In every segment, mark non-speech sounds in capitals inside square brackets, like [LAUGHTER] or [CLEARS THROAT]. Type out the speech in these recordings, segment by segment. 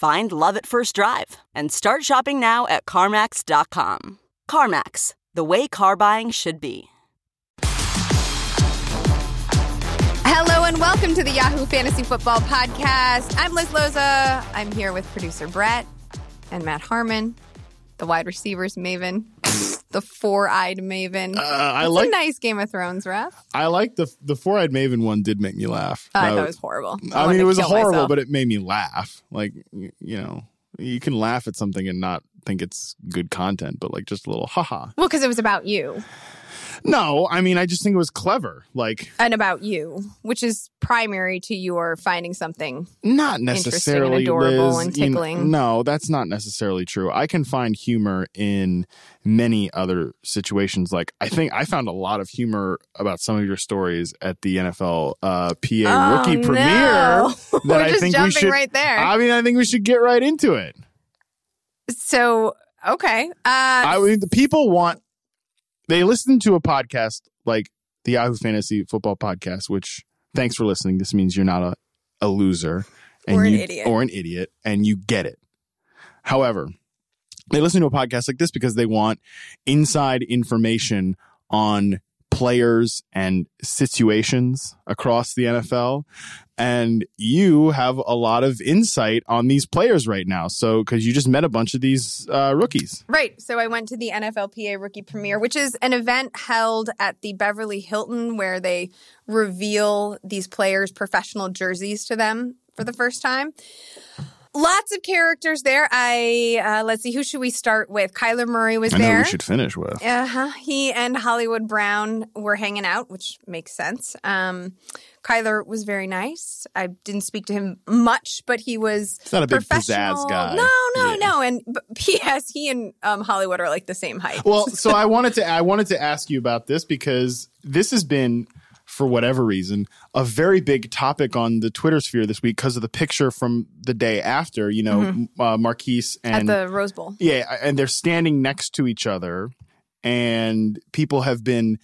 Find love at first drive and start shopping now at CarMax.com. CarMax, the way car buying should be. Hello and welcome to the Yahoo Fantasy Football Podcast. I'm Liz Loza. I'm here with producer Brett and Matt Harmon, the wide receivers maven, the four-eyed maven. Uh, I It's like a nice Game of Thrones ref. I like the the four eyed Maven one did make me laugh. I Uh, thought it was horrible. I wanted mean, it was horrible, myself. but it made me laugh. Like you know, you can laugh at something and not think it's good content, but like just a little haha. well, because it was about you No, I mean, I just think it was clever. Like and about you, which is primary to your finding something. not Interesting and necessarily adorable Liz, and you know- tickling. no, that's not necessarily true. I can find humor in many other situations. Like I think I found a lot of humor about some of your stories at the NFL uh, PA rookie Oh, premiere. no. [LAUGHS] That We're I think we should. right there. I mean, I think we should get right into it. So okay, uh, I mean, the people want they listen to a podcast like the Yahoo Fantasy Football Podcast, which thanks for listening. This means you're not a, a loser Or an you- idiot. or an idiot, and you get it. However, they listen to a podcast like this because they want inside information on players and situations across the NFL. And you have a lot of insight on these players right now. So, because you just met a bunch of these uh, rookies. Right. So I went to the NFLPA rookie premiere, which is an event held at the Beverly Hilton where they reveal these players' professional jerseys to them for the first time. Lots of characters there. I uh, let's see, who should we start with? Kyler Murray was I know there. we should finish with. Uh-huh. He and Hollywood Brown were hanging out, which makes sense. Um, Kyler was very nice. I didn't speak to him much, but he was He's not a big professional. pizzazz guy. No, no, Yeah. no. And P.S. [LAUGHS] He and um, Hollywood are like the same height. Well, so [LAUGHS] I wanted to I wanted to ask you about this because this has been for whatever reason a very big topic on the Twitter sphere this week because of the picture from the day after, you know, uh, Marquise Mm-hmm. at and the Rose Bowl. yeah, and they're standing next to each other and people have been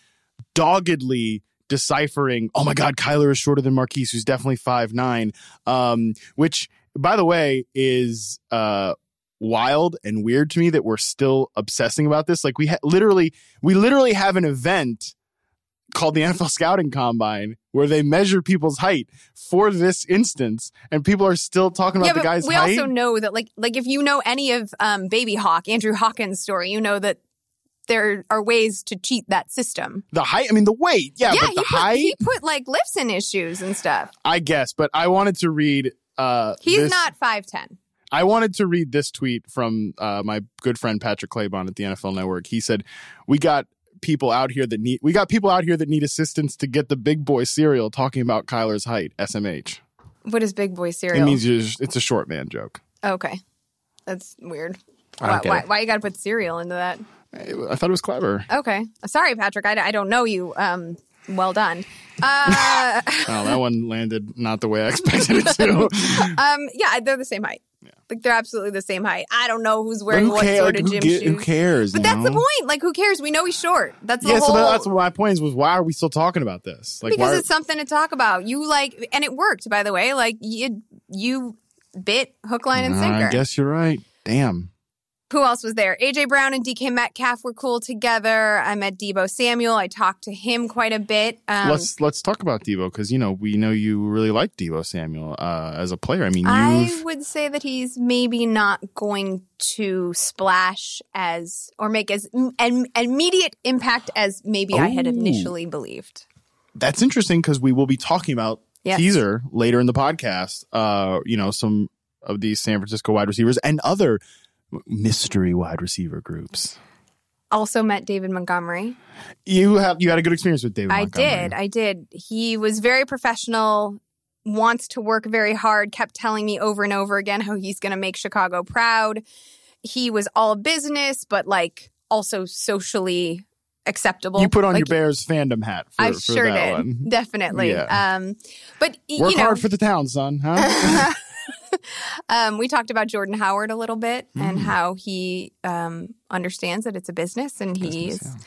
doggedly deciphering, oh my God, Kyler is shorter than Marquise, who's definitely five nine. Um, which, by the way, is uh wild and weird to me that we're still obsessing about this. Like we ha- literally, we literally have an event called the NFL Scouting Combine where they measure people's height for this instance, and people are still talking about yeah, the guy's we height. also know that, like, like if you know any of um, Baby Hawk, Andrew Hawkins' story, you know that there are ways to cheat that system. the height, I mean, the weight, yeah, yeah, but he the put, height, he put like lifts in his shoes and stuff. I guess. But I wanted to read. Uh, He's this- not five ten. I wanted to read this tweet from uh, my good friend Patrick Claybon at the NFL Network. He said, "We got people out here that need we got people out here that need assistance to get the big boy cereal talking about Kyler's height. SMH. What is Big Boy cereal? It means you're just- it's a short man joke. okay, that's weird. I Why, don't get why, it. why you got to put cereal into that? I thought it was clever. Okay, sorry, Patrick. I, I don't know you. Um, well done. Uh, [LAUGHS] Oh, that one landed not the way I expected it to. [LAUGHS] um, yeah, they're the same height. Like they're absolutely the same height. I don't know who's wearing what care- sort of gym shoes. who cares? But that's the point. Like, who cares? We know he's short. That's the Yeah, whole. so that- that's what my point is. was. Why are we still talking about this? Like, because why? it's something to talk about. You like, and it worked, by the way. Like you, you bit hook, line, and sinker. I guess you're right. Damn. Who else was there? AJ Brown and DK Metcalf were cool together. I met Deebo Samuel. I talked to him quite a bit. Um, let's let's talk about Deebo because you know we know you really like Deebo Samuel uh, as a player. I mean, I would say that he's maybe not going to splash as or make as an immediate impact as maybe I had initially believed. that's interesting because we will be talking about Yes. teaser later in the podcast. Uh, you know, some of these San Francisco wide receivers and other mystery wide receiver groups. Also met David Montgomery. You have you had a good experience with David. I Montgomery. did. I did. He was very professional, wants to work very hard, kept telling me over and over again how he's going to make Chicago proud. He was all business, but like also socially acceptable. You put on Like, your Bears fandom hat. For, I for sure did. One. Definitely. Yeah. Um, but Work you know, hard for the town, son. Huh? [LAUGHS] [LAUGHS] [LAUGHS] um, we talked about Jordan Howard a little bit Mm. and how he um, understands that it's a business and he's Business,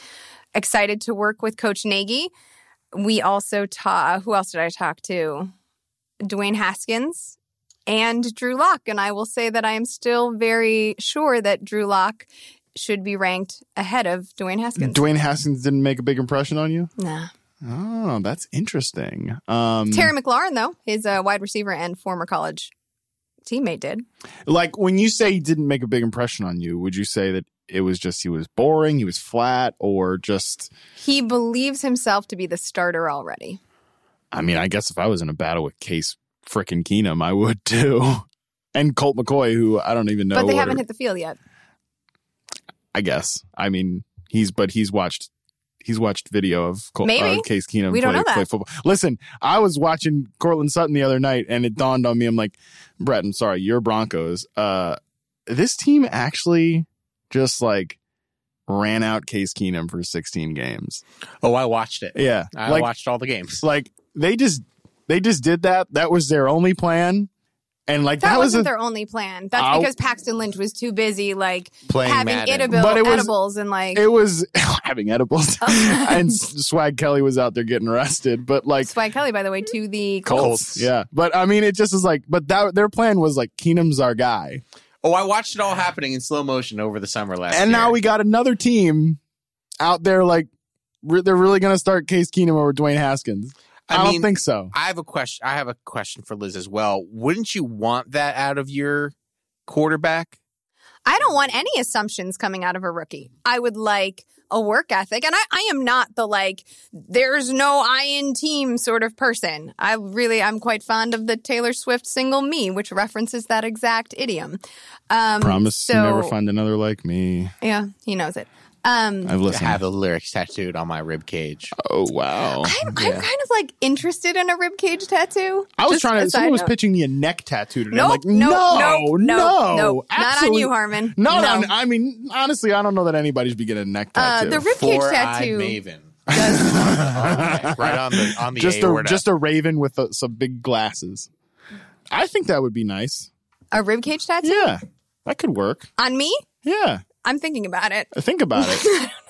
excited to work with Coach Nagy. We also ta who else did I talk to? Dwayne Haskins and Drew Lock. And I will say that I am still very sure that Drew Lock should be ranked ahead of Dwayne Haskins. Dwayne Haskins didn't make a big impression on you. nah. Oh, that's interesting. Um, Terry McLaurin, though, is a wide receiver and former college teammate did. like when you say he didn't make a big impression on you, would you say that it was just he was boring, he was flat, or just? He believes himself to be the starter already. I mean, I guess if I was in a battle with Case frickin' Keenum, I would too. [LAUGHS] And Colt McCoy, who I don't even know. but they haven't are- hit the field yet. I guess. I mean, he's but he's watched. He's watched video of Col- Maybe. uh, Case Keenum We play, don't know play football. Listen, I was watching Courtland Sutton the other night, and it dawned on me. I'm like, Brett, I'm sorry, you're Broncos. Uh, this team actually just like ran out Case Keenum for 16 games. Oh, I watched it. Yeah, I like watched all the games. like they just they just did that. That was their only plan, and like That, that, was wasn't a, their only plan. That's I'll- because Paxton Lynch was too busy, like Playing having Madden. edible, But it was- edibles and like it was [LAUGHS] having edibles, Oh. [LAUGHS] and Swag Kelly was out there getting arrested. But like Swag Kelly, by the way, to the Colts. Colts. Yeah. But I mean, it just is like, but that their plan was like Keenum's our guy. Oh, I watched it all happening in slow motion over the summer last year. and year. now we got another team out there like, re- they're really going to start Case Keenum over Dwayne Haskins. I, I don't think so. I have a question. I have a question for Liz as well. Wouldn't you want that out of your quarterback? I don't want any assumptions coming out of a rookie. I would like a work ethic. And I, I am not the like, there's no I in team sort of person. I really, I'm quite fond of the Taylor Swift single Me, which references that exact idiom. Um, Promise so, you never find another like me. Yeah, he knows it. Um, I've To listened. have the lyrics tattooed on my rib cage. oh, wow. I'm, I'm kind of like interested in a ribcage tattoo. I was trying to, side someone was pitching me a neck tattoo today. I'm like, nope, no, nope, no, nope, nope. Not on you, Harmon. No, No. no, I mean, honestly, I don't know that anybody should be getting a neck Uh, tattoo. the ribcage Four-eyed tattoo. Maven. does- Okay, [LAUGHS] [LAUGHS] right on the on the just a aorta. just a raven with uh some big glasses. I think that would be nice. a ribcage tattoo Yeah, that could work. on me. Yeah, I'm thinking about it. think about it. [LAUGHS]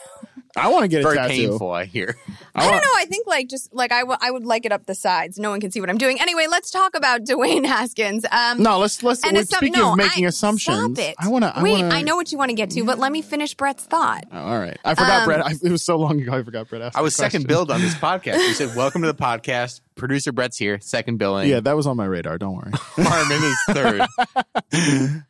I want to get a very tattoo. painful. I hear. [LAUGHS] I want- don't know. I think like just like I, w- I would like it up the sides. No one can see what I'm doing. Anyway, let's talk about [LAUGHS] Dwayne Haskins. Um, No, let's let's. and we're assum- speaking no, of making I, assumptions, Stop it. I want to. Wait. wanna, I know what you want to get to, but let me finish Brett's thought. Oh, all right, I forgot Um, Brett. I, it was so long ago. I forgot Brett. Asked I was second question. billed on this podcast. You said, "Welcome to the podcast." Producer Brett's here. Second billing. Yeah, that was on my radar. Don't worry. Harmon is third.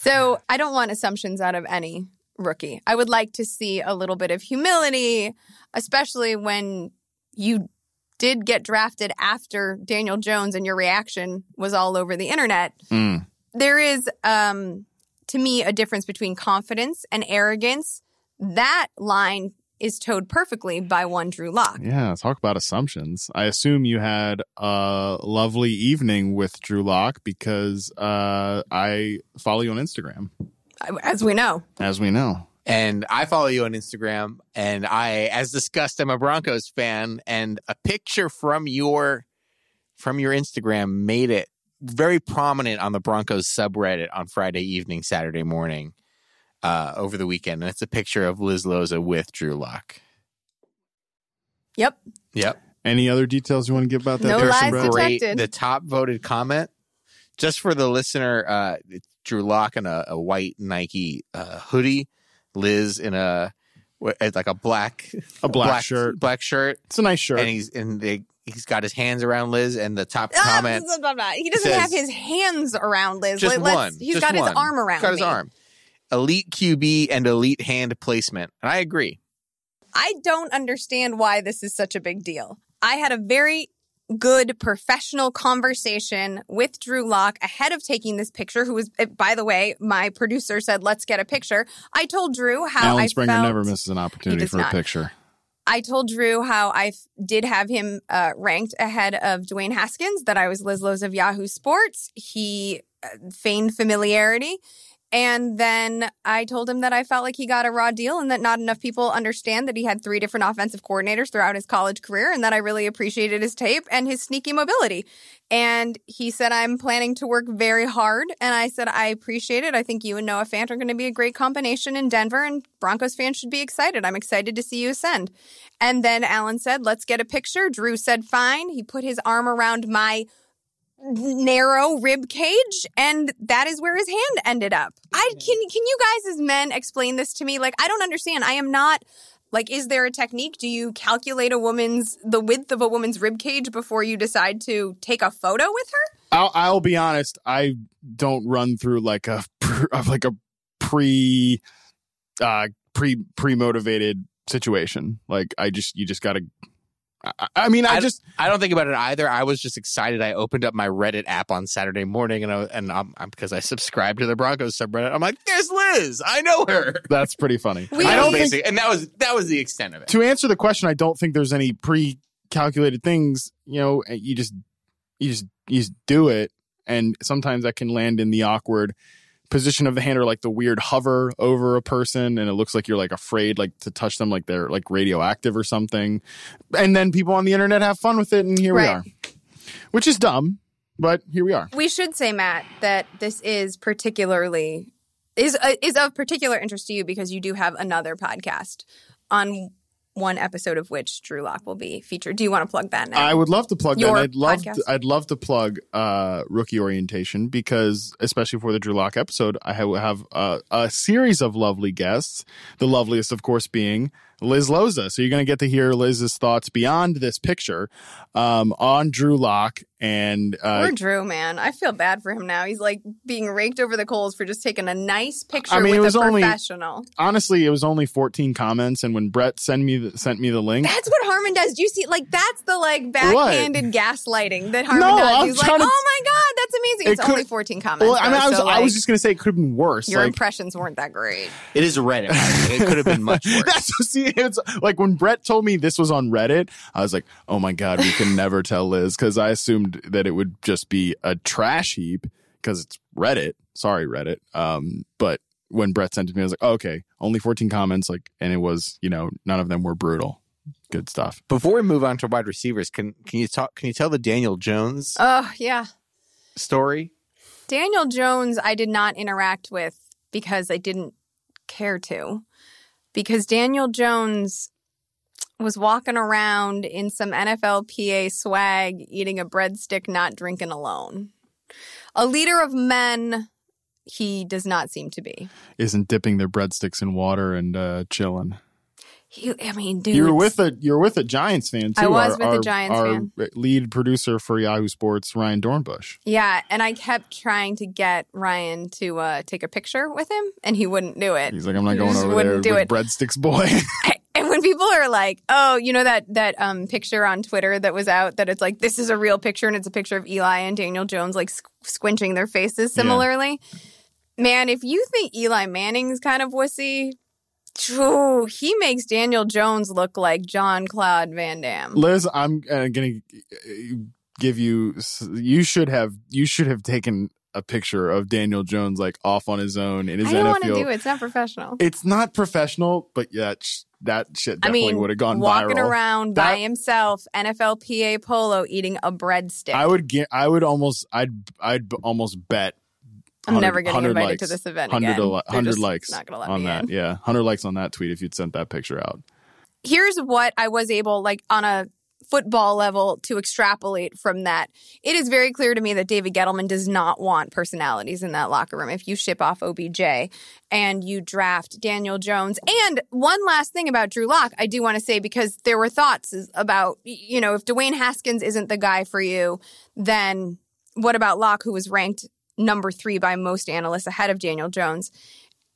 So I don't want assumptions out of any rookie. I would like to see a little bit of humility, especially when you did get drafted after Daniel Jones and your reaction was all over the internet. Mm. There is, um, to me, a difference between confidence and arrogance. That line is towed perfectly by one Drew Lock. Yeah, talk about assumptions. I assume you had a lovely evening with Drew Lock because uh, I follow you on Instagram, As we know, as we know. And I follow you on Instagram, and I, as discussed, I'm a Broncos fan, and a picture from your from your Instagram made it very prominent on the Broncos subreddit on Friday evening, Saturday morning, uh, over the weekend, and it's a picture of Liz Loza with Drew Lock. yep. Yep, Any other details you want to give about that? No person, lies Brett? great. The top voted comment, just for the listener, uh, Drew Lock in a, a white Nike uh, hoodie, Liz in a like a black A black shirt. black shirt, It's a nice shirt. and he's and they, he's got his hands around Liz, and the top Ah, comment blah, blah, blah. He doesn't says- have his hands around Liz. just Let- let's- one. He's just got his arm around Got his me. arm. Elite QB and elite hand placement, and I agree. I don't understand why this is such a big deal. I had a very good professional conversation with Drew Lock ahead of taking this picture, who was, eh, by the way, my producer said, let's get a picture. I told Drew how Alan I Springer felt. never misses an opportunity does for a picture. I told Drew how I f- did have him uh, ranked ahead of Dwayne Haskins, that I was Liz Loza of Yahoo Sports. He uh, feigned familiarity. And then I told him that I felt like he got a raw deal and that not enough people understand that he had three different offensive coordinators throughout his college career and that I really appreciated his tape and his sneaky mobility. And he said, I'm planning to work very hard. And I said, I appreciate it. I think you and Noah Fant are going to be a great combination in Denver, and Broncos fans should be excited. I'm excited to see you ascend. And then Alan said, Let's get a picture. Drew said, Fine. He put his arm around my narrow rib cage and that is where his hand ended up. I can can you guys as men explain this to me? Like I don't understand. I am not like is there a technique? Do you calculate a woman's the width of a woman's rib cage before you decide to take a photo with her? I'll, I'll be honest. I don't run through like a [LAUGHS] like a pre uh pre pre motivated situation. Like I just you just gotta. I, I mean, I, I- just I don't think about it either. I was just excited. I opened up my Reddit app on Saturday morning, and I, and I'm, I'm because I subscribed to the Broncos subreddit. I'm like, "There's Liz. I know her." [LAUGHS] that's pretty funny. We- I don't think and that was that was the extent of it. to answer the question. I don't think there's any pre calculated things. You know, you just you just you just do it, and sometimes that can land in the awkward position of the hand or like the weird hover over a person and it looks like you're like afraid like to touch them like they're like radioactive or something. And then people on the internet have fun with it and here we are. Which is dumb but here we are. We should say Matt that this is particularly is uh, is of particular interest to you because you do have another podcast on one episode of which Drew Lock will be featured. Do you want to plug that now? I would love to plug Your that. I'd love podcast? to, I'd love to plug uh, rookie orientation because especially for the Drew Lock episode, I have, have uh, a series of lovely guests. The loveliest, of course, being Liz Loza. So you're going to get to hear Liz's thoughts beyond this picture um, on Drew Lock and uh, Poor Drew, man. I feel bad for him now. He's like being raked over the coals for just taking a nice picture I mean, it was a only- professional. honestly, it was only 14 comments. And when Brett sent me the, sent me the link, That's what Harmon does. Do you see? Like that's the like backhanded gaslighting that Harmon No, does. I'm He's like, to- "Oh my god, that's amazing." It It's could- only fourteen comments. well, I mean, though, I was so, I was just going to say it could have been worse. your like, impressions weren't that great. It is Reddit. it could have been much [LAUGHS] worse. That's see, [LAUGHS] it's like when Brett told me this was on Reddit, I was like, "Oh my god, we can [LAUGHS] never tell Liz," because I assumed that it would just be a trash heap because it's Reddit. Sorry, Reddit. Um, but when Brett sent it to me, I was like, oh, "Okay, only 14 comments." Like, and it was, you know, none of them were brutal. Good stuff. Before we move on to wide receivers, can can you talk? Can you tell the Daniel Jones Oh yeah, story? Daniel Jones. I did not interact with because I didn't care to, because Daniel Jones was walking around in some NFLPA swag, eating a breadstick, not drinking alone. A leader of men, he does not seem to be. Isn't dipping their breadsticks in water and uh, chilling. He, I mean, dude, you're with a you're with a Giants fan too. I was our, with a our- Giants our fan. lead producer for Yahoo Sports, Ryan Dornbush. Yeah, and I kept trying to get Ryan to uh, take a picture with him, and he wouldn't do it. He's like, I'm not He going over wouldn't there do with it. breadsticks, boy. [LAUGHS] And when people are like, "Oh, you know that that um picture on Twitter that was out that it's like this is a real picture and it's a picture of Eli and Daniel Jones like squ- squinching their faces Yeah. similarly." Man, if you think Eli Manning's kind of wussy, he makes Daniel Jones look like John Claude Van Damme. Liz, I'm uh, going to give you. You should have. You should have taken a picture of Daniel Jones like off on his own in his I don't NFL. want to do it. It's not professional. It's not professional, but yeah, that shit I definitely mean, would have gone walking viral. around by That- himself, NFLPA polo, eating a breadstick. I would get. I would almost. I'd. I'd almost bet. I'm never getting 100 invited likes, to this event 100, again. li- 100 likes not on that. in. Yeah, 100 likes on that tweet if you'd sent that picture out. Here's what I was able, like on a football level to extrapolate from that. It is very clear to me that David Gettleman does not want personalities in that locker room. If you ship off OBJ and you draft Daniel Jones. And one last thing about Drew Lock, I do want to say because there were thoughts about, you know, if Dwayne Haskins isn't the guy for you, then what about Lock, who was ranked number three by most analysts ahead of Daniel Jones?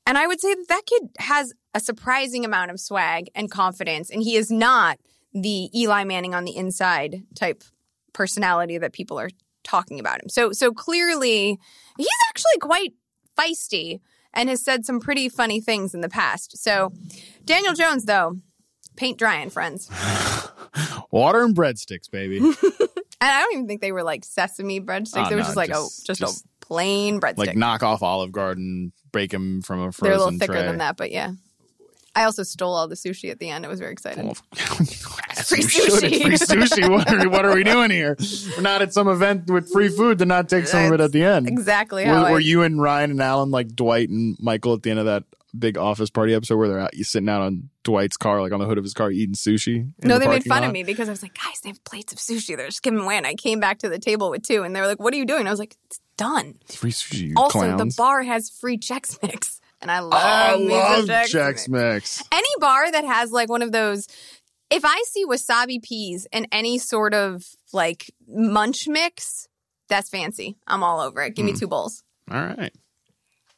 And I would say that that kid has a surprising amount of swag and confidence, and he is not the Eli Manning on the inside type personality that people are talking about him. So so clearly he's actually quite feisty and has said some pretty funny things in the past. So Daniel Jones though, paint drying friends. [LAUGHS] Water and breadsticks, baby. [LAUGHS] and I don't even think they were like sesame breadsticks. Ah, oh, they were no, just like just- a just, just a plain breadstick. like knock off Olive Garden, break them from a frozen They're a little thicker tray. than that, but yeah. I also stole all the sushi at the end. I was very excited. Well, [LAUGHS] Free you should. It's sushi. free sushi. What are, what are we doing here? We're not at some event with free food to not take some of it at the end. Exactly how Were, I you and Ryan and Alan like Dwight and Michael at the end of that big office party episode where they're out, you sitting out on Dwight's car, like on the hood of his car, eating sushi? No, the they made fun of me because I was like, guys, they have plates of sushi. They're just giving away. And I came back to the table with two, and they were like, what are you doing? I was like, it's done. Free sushi. You Also, clowns. the bar has free Chex Mix. [LAUGHS] And I love, I love Chex Chex Mix. Mix. Any bar that has like one of those, if I see wasabi peas in any sort of like munch mix, that's fancy. I'm all over it. Give Hmm. me two bowls. All right.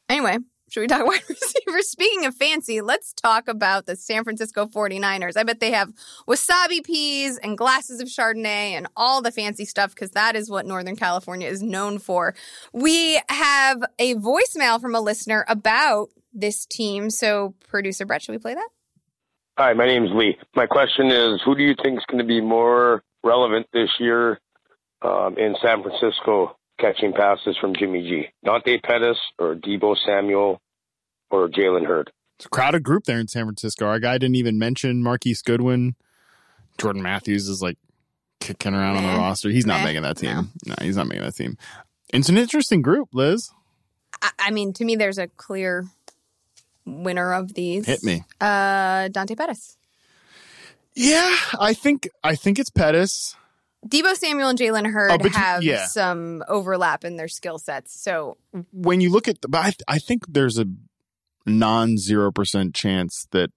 Anyway, should we talk wide [LAUGHS] receivers? Speaking of fancy, let's talk about the San Francisco 49ers. I bet they have wasabi peas and glasses of Chardonnay and all the fancy stuff because that is what Northern California is known for. We have a voicemail from a listener about this team. So, producer Brett, should we play that? Hi, my name's Lee. My question is, who do you think is going to be more relevant this year um, in San Francisco catching passes from Jimmy G? Dante Pettis or Deebo Samuel or Jalen Hurd? It's a crowded group there in San Francisco. Our guy didn't even mention Marquise Goodwin. Jordan Matthews is like kicking around on the roster. He's not Meh. making that team. No. he's not making that team. It's an interesting group, Liz. I, I mean, to me, there's a clear winner of these. Hit me. Uh, Dante Pettis. Yeah, I think I think it's Pettis. Deebo Samuel and Jalen Hurd Oh, but have yeah. some overlap in their skill sets. So When you look at the, but I, I think there's a non zero percent chance that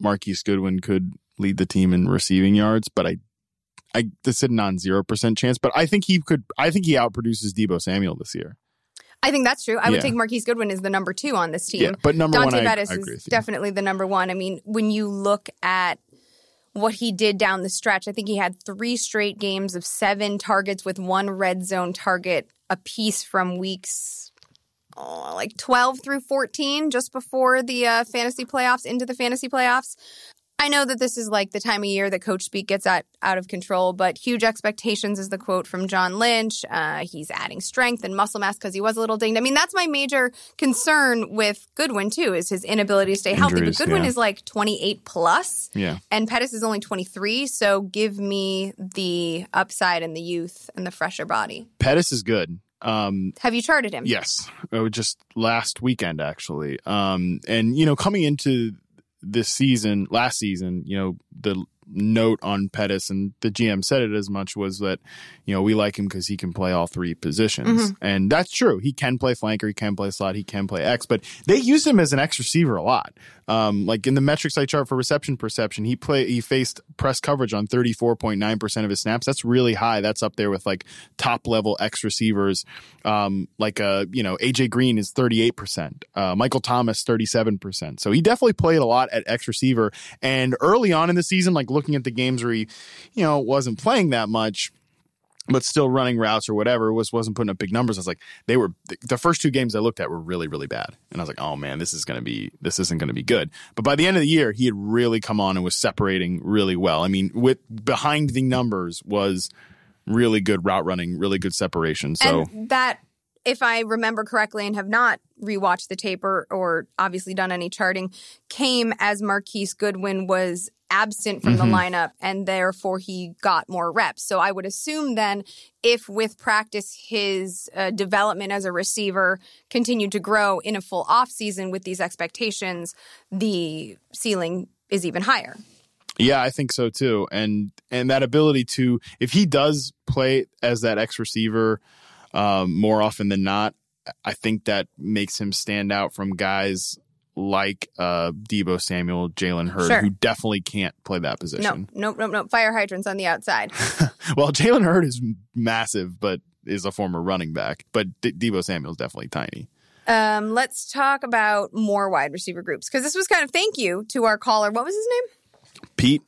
Marquise Goodwin could lead the team in receiving yards. But I, I this said non zero percent chance. But I think he could. I think he outproduces Deebo Samuel this year. I think that's true. I would take Marquise Goodwin as the number two on this team. Yeah, but number Dante one, I, I agree is definitely the number one. I mean, when you look at what he did down the stretch, I think he had three straight games of seven targets with one red zone target a piece from weeks oh, like 12 through 14, just before the uh, fantasy playoffs, into the fantasy playoffs. I know that this is like the time of year that coach speak gets out, out of control, but huge expectations is the quote from John Lynch. Uh, he's adding strength and muscle mass because he was a little dinged. I mean, that's my major concern with Goodwin, too, is his inability to stay healthy. But Goodwin yeah. is like 28 plus, Yeah. and Pettis is only 23. So give me the upside and the youth and the fresher body. Pettis is good. Um, Have you charted him? Yes, was just last weekend actually. Um, and you know, coming into this season, last season, you know, the note on Pettis and the GM said it as much was that you know we like him because he can play all three positions, and that's true. He can play flanker, he can play slot, he can play X, but they use him as an X receiver a lot. Um, like in the metrics I chart for reception perception, he play he faced press coverage on thirty four point nine percent of his snaps. That's really high. That's up there with like top level X receivers. Um, like uh, you know, AJ Green is thirty eight percent. Uh, Michael Thomas thirty seven percent. So he definitely played a lot at X receiver. And early on in the season, like looking at the games where he, you know, wasn't playing that much but still running routes or whatever was wasn't putting up big numbers. I was like, they were the, first two games I looked at were really really bad, and I was like, oh man, this is gonna be this isn't gonna be good. But by the end of the year, he had really come on and was separating really well. I mean, with behind the numbers was really good route running, really good separation. So And that, if I remember correctly and have not rewatched the tape or, or obviously done any charting, came as Marquise Goodwin was absent from Mhm. the lineup and therefore he got more reps. So I would assume then if with practice his uh, development as a receiver continued to grow in a full offseason with these expectations, the ceiling is even higher. Yeah, I think so too. And and that ability to if he does play as that X receiver um, more often than not, I think that makes him stand out from guys like uh, Deebo Samuel, Jalen Hurd, Sure. who definitely can't play that position. No, position. nope, nope, nope. Fire hydrants on the outside. [LAUGHS] well, Jalen Hurd is massive, but is a former running back. But D- Deebo Samuel is definitely tiny. Um, let's talk about more wide receiver groups because this was kind of thank you to our caller. What was his name? Pete,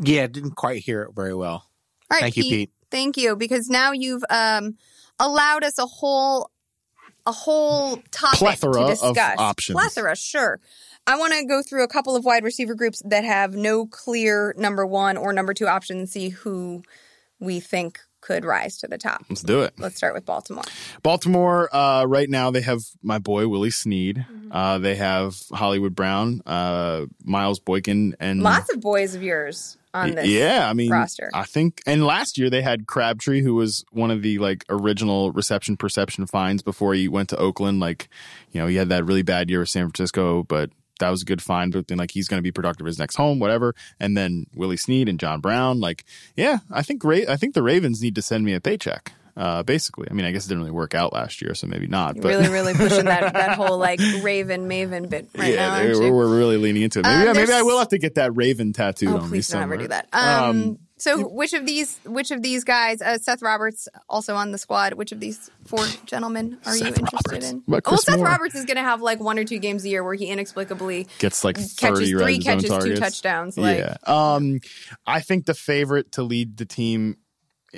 Yeah, didn't quite hear it very well. All right, Thank you, Pete. Thank you because now you've um, allowed us a whole a whole topic Plethora to of discuss. options. Plethora, sure. I want to go through a couple of wide receiver groups that have no clear number one or number two option and see who we think could rise to the top. let's do it. Let's start with Baltimore. Baltimore, uh, right now they have my boy Willie Snead. Mm-hmm. Uh, they have Hollywood Brown, uh, Miles Boykin, and Lots of boys of yours on this. yeah, I mean, roster. I think, and last year they had Crabtree, who was one of the like original reception perception finds before he went to Oakland. Like, you know, he had that really bad year with San Francisco, but that was a good find. But then, like, he's going to be productive his next home, whatever. And then Willie Snead and John Brown. Like, yeah, I think Ra- I think the Ravens need to send me a paycheck. Uh, basically, I mean, I guess it didn't really work out last year, so maybe not. But really, really [LAUGHS] pushing that, that whole like Raven Maven bit right yeah, now. aren't we're, we're really leaning into it. Maybe, Um, maybe I will have to get that Raven tattooed Oh, on me somewhere. please don't ever do that. Um, Um, so which of these which of these guys, uh, Seth Roberts also on the squad, which of these four gentlemen are you interested Roberts. in? Well, Seth Moore? Roberts is going to have like one or two games a year where he inexplicably Gets like catches three catches, two touchdowns. Like yeah. Um, I think the favorite to lead the team,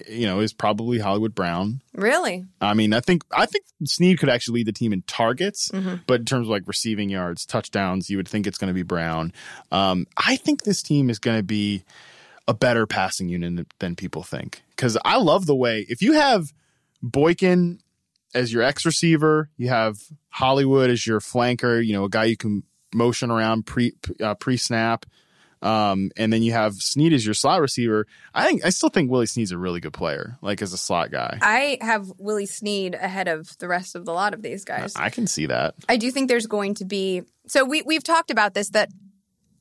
you know, is probably Hollywood Brown. really, I mean, I think I think Snead could actually lead the team in targets, Mm-hmm. but in terms of like receiving yards, touchdowns, you would think it's going to be Brown. Um, I think this team is going to be a better passing unit than people think because I love the way if you have Boykin as your X receiver, you have Hollywood as your flanker, you know, a guy you can motion around pre uh, pre snap. Um, and then you have Snead as your slot receiver. I think I still think Willie Snead's a really good player, like as a slot guy. I have Willie Snead ahead of the rest of the lot of these guys. I can see that. I do think there's going to be so we we've talked about this that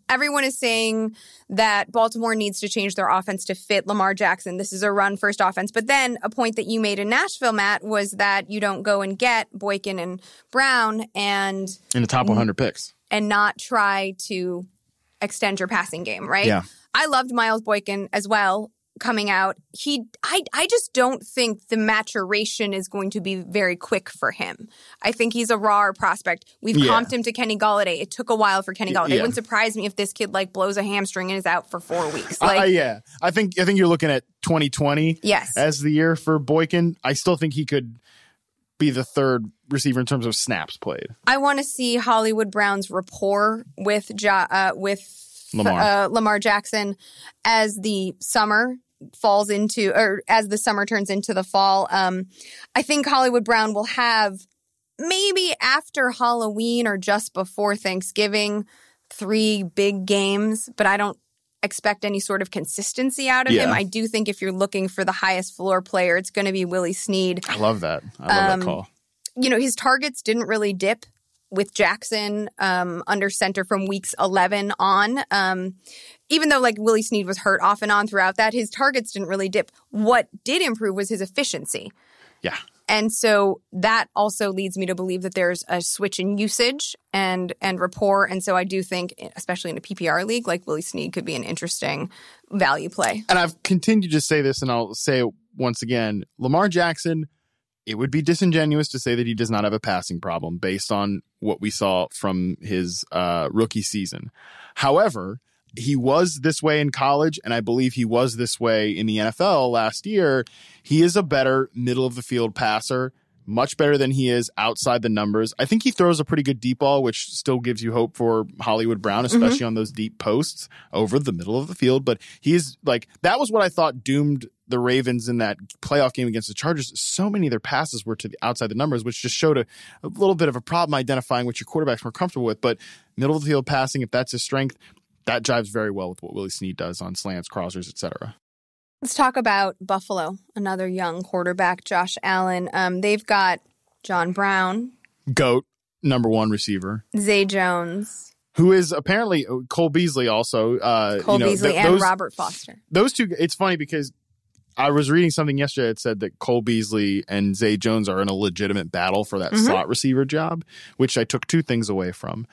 everyone is saying that Baltimore needs to change their offense to fit Lamar Jackson. This is a run first offense. But then a point that you made in Nashville, Matt, was that you don't go and get Boykin and Brown and in the top 100 picks. and not try to extend your passing game, right? Yeah. I loved Miles Boykin as well coming out. He I I just don't think the maturation is going to be very quick for him. I think he's a raw prospect. We've Yeah. comped him to Kenny Golladay. It took a while for Kenny Golladay. It wouldn't surprise me if this kid like blows a hamstring and is out for 4 weeks. Like I- yeah, I think I think you're looking at 2020 Yes. as the year for Boykin. I still think he could be the third receiver in terms of snaps played. I want to see Hollywood Brown's rapport with ja- uh, with Lamar. uh, Lamar Jackson as the summer falls into or as the summer turns into the fall. Um, I think Hollywood Brown will have maybe after Halloween or just before Thanksgiving three big games, but I don't expect any sort of consistency out of him. I do think if you're looking for the highest floor player, it's going to be Willie Snead I love that. I love Um, that call. You know, his targets didn't really dip with Jackson um, under center from weeks 11 on. Um, even though like Willie Snead was hurt off and on throughout that, his targets didn't really dip. What did improve was his efficiency. Yeah. And so that also leads me to believe that there's a switch in usage and and rapport. And so I do think, especially in a PPR league, like Willie Snead could be an interesting value play. And I've continued to say this, and I'll say it once again: Lamar Jackson. It would be disingenuous to say that he does not have a passing problem based on what we saw from his uh, rookie season. However, he was this way in college, and I believe he was this way in the NFL last year. He is a better middle of the field passer, much better than he is outside the numbers. I think he throws a pretty good deep ball, which still gives you hope for Hollywood Brown, especially on those deep posts over the middle of the field. But he's like, that was what I thought doomed the Ravens in that playoff game against the Chargers. So many of their passes were to the outside the numbers, which just showed a, a little bit of a problem identifying what your quarterback's more comfortable with. But middle of the field passing, if that's his strength, that jives very well with what Willie Snead does on slants, crossers, etc. Let's talk about Buffalo, another young quarterback, Josh Allen. Um, they've got John Brown, Goat, number one receiver. Zay Jones, who is apparently Cole Beasley also. Uh, Cole you know, Beasley th- and Robert Foster. Those two. It's funny because I was reading something yesterday that said that Cole Beasley and Zay Jones are in a legitimate battle for that Mhm. slot receiver job, which I took two things away from.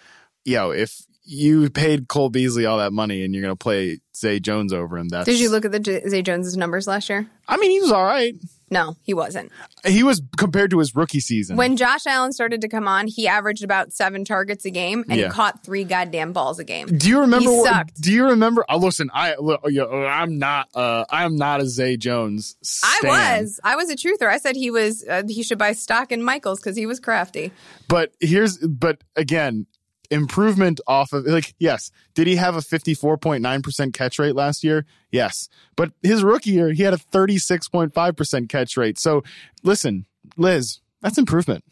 Yo, if you paid Cole Beasley all that money and you're going to play Zay Jones over him, that's. Did you look at the J- Zay Jones's numbers last year? I mean, he was all right. No, he wasn't. He was compared to his rookie season. When Josh Allen started to come on, he averaged about seven targets a game and Yeah. he caught three goddamn balls a game. do you remember? He what- sucked. do you remember? Oh, listen, I I'm not. Uh, I am not a Zay Jones. I was. I was a truther. I said he was. Uh, he should buy stock in Michaels because he was crafty. But here's, but again, improvement off of like yes, did he have a 54.9% catch rate last year? Yes. But his rookie year, he had a 36.5% catch rate. So listen, Liz, that's improvement.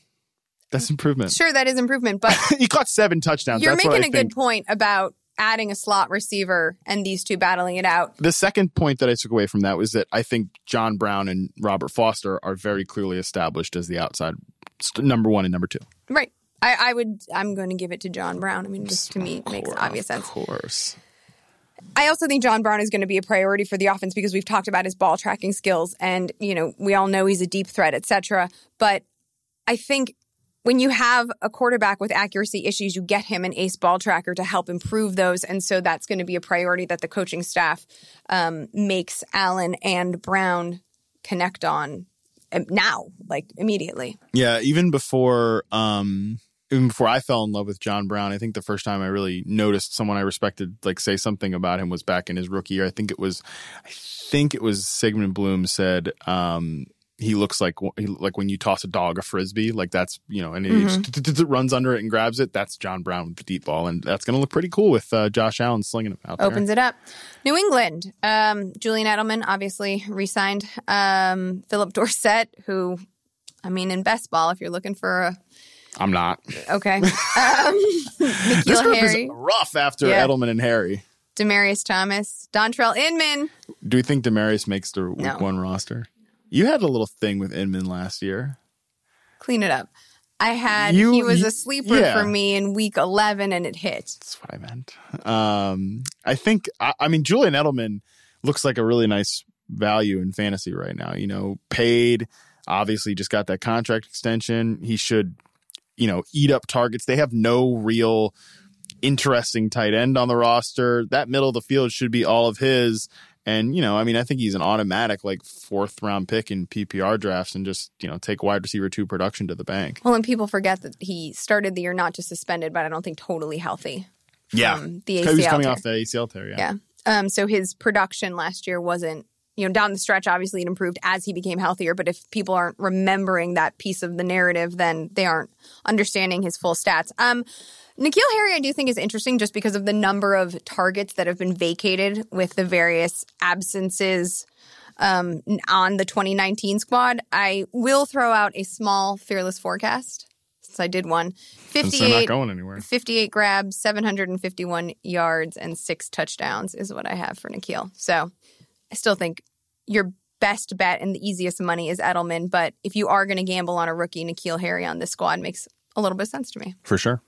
That's improvement. Sure, that is improvement, but [LAUGHS] he caught seven touchdowns. you're That's making a think. good point about adding a slot receiver and these two battling it out. The second point that I took away from that was that I think John Brown and Robert Foster are very clearly established as the outside st- number one and number two. Right. I, I would. I'm going to give it to John Brown. I mean, just to me, makes obvious sense. Of course. I also think John Brown is going to be a priority for the offense because we've talked about his ball tracking skills, and you know we all know he's a deep threat, etc. But I think when you have a quarterback with accuracy issues, you get him an ace ball tracker to help improve those, and so that's going to be a priority that the coaching staff um, makes Allen and Brown connect on um, now, like immediately. Yeah, even before um even before I fell in love with John Brown, I think the first time I really noticed someone I respected like say something about him was back in his rookie year. I think it was I think it was Sigmund Bloom said um he looks like like when you toss a dog a frisbee, like that's you know, and he just runs under it and grabs it. That's John Brown with the deep ball, and that's going to look pretty cool with uh, Josh Allen slinging it out there. opens it up. New England, um, Julian Edelman obviously re-signed. Um, Phillip Dorsett, who, I mean, in best ball, if you're looking for a I'm not. okay, [LAUGHS] um, This group Harry, is rough after Yeah. Edelman and Harry. Demaryius Thomas, Dontrelle Inman. Do you think Demaryius makes the week No. one roster? You had a little thing with Inman last year. Clean it up. I had You- he was a sleeper yeah. for me in week 11, and it hit. That's what I meant. Um, I think, I, I mean, Julian Edelman looks like a really nice value in fantasy right now. You know, paid, obviously just got that contract extension. He should, you know, eat up targets. They have no real interesting tight end on the roster. That middle of the field should be all of his. And, you know, I mean, I think he's an automatic like fourth round pick in PPR drafts and just, you know, take wide receiver two production to the bank. Well, and people forget that he started the year not just suspended, but I don't think totally healthy. Yeah. the He was ACL coming tear. off the ACL tear. Yeah. Yeah. Um, so his production last year wasn't, you know, down the stretch, obviously it improved as he became healthier. But if people aren't remembering that piece of the narrative, then they aren't understanding his full stats. Um, N'Keal Harry, I do think is interesting just because of the number of targets that have been vacated with the various absences um, on the 2019 squad. I will throw out a small fearless forecast since I did one. Since they're not 58 going anywhere. 58 grabs, 751 yards, and six touchdowns is what I have for N'Keal. So I still think your best bet and the easiest money is Edelman. But if you are going to gamble on a rookie, N'Keal Harry on this squad makes a little bit of sense to me. For sure.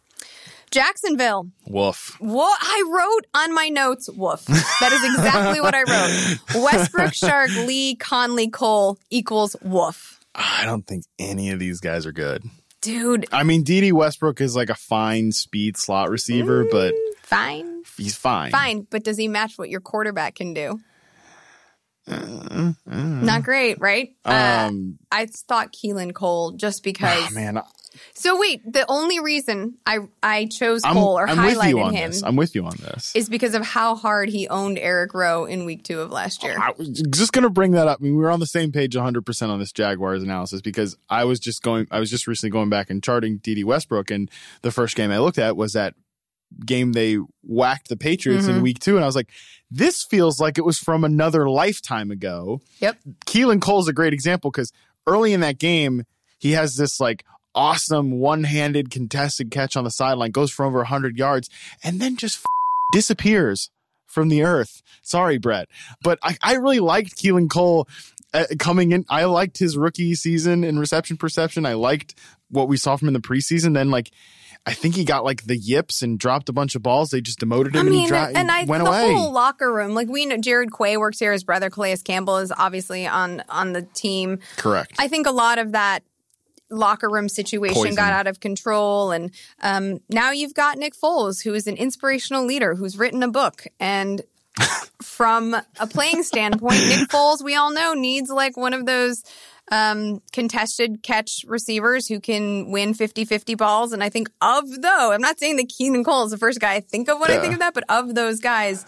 Jacksonville. Woof. What I wrote on my notes, woof. That is exactly what I wrote. [LAUGHS] Westbrook, Chark, Lee, Conley, Cole equals woof. I don't think any of these guys are good. Dude, I mean, Dede Westbrook is like a fine speed slot receiver, but mm, fine. he's fine. Fine, but does he match what your quarterback can do? Not great, right? Uh, Um, I thought Keelan Cole just because. ah, man, So wait, the only reason I I chose I'm, Cole or I'm with you highlighted on him this. I'm with you on this. is because of how hard he owned Eric Rowe in week two of last year. I was just going to bring that up. I mean, we were on the same page 100% on this Jaguars analysis because I was just going, I was just recently going back and charting Dede Westbrook. And the first game I looked at was that game they whacked the Patriots in Mhm. week two. And I was like, this feels like it was from another lifetime ago. Yep. Keelan Cole's a great example because early in that game, he has this like awesome one handed contested catch on the sideline, goes for over 100 yards, and then just f- disappears from the earth. Sorry, Brett. But I, I really liked Keelan Cole uh, coming in. I liked his rookie season in reception perception. I liked what we saw from in the preseason. Then, like, I think he got like the yips and dropped a bunch of balls. They just demoted him I mean, and he dro- and I went the away. whole locker room, like we know, Jared Quay works here. His brother Calais Campbell is obviously on on the team. Correct. I think a lot of that locker room situation Poison. got out of control, and um, now you've got Nick Foles, who is an inspirational leader, who's written a book, and [LAUGHS] from a playing standpoint, Nick Foles, we all know, needs like one of those um, contested catch receivers who can win 50 50 balls. And I think of though, I'm not saying that Keenan Cole is the first guy I think of when I think of that, but of those guys,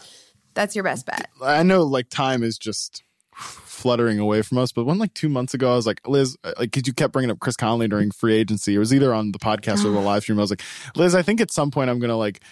that's your best bet. I know like time is just fluttering away from us, but when like two months ago, I was like, Liz, uh, like, cause you kept bringing up Chris Conley during free agency. It was either on the podcast or the [GASPS] live stream. I was like, Liz, I think at some point I'm going to like,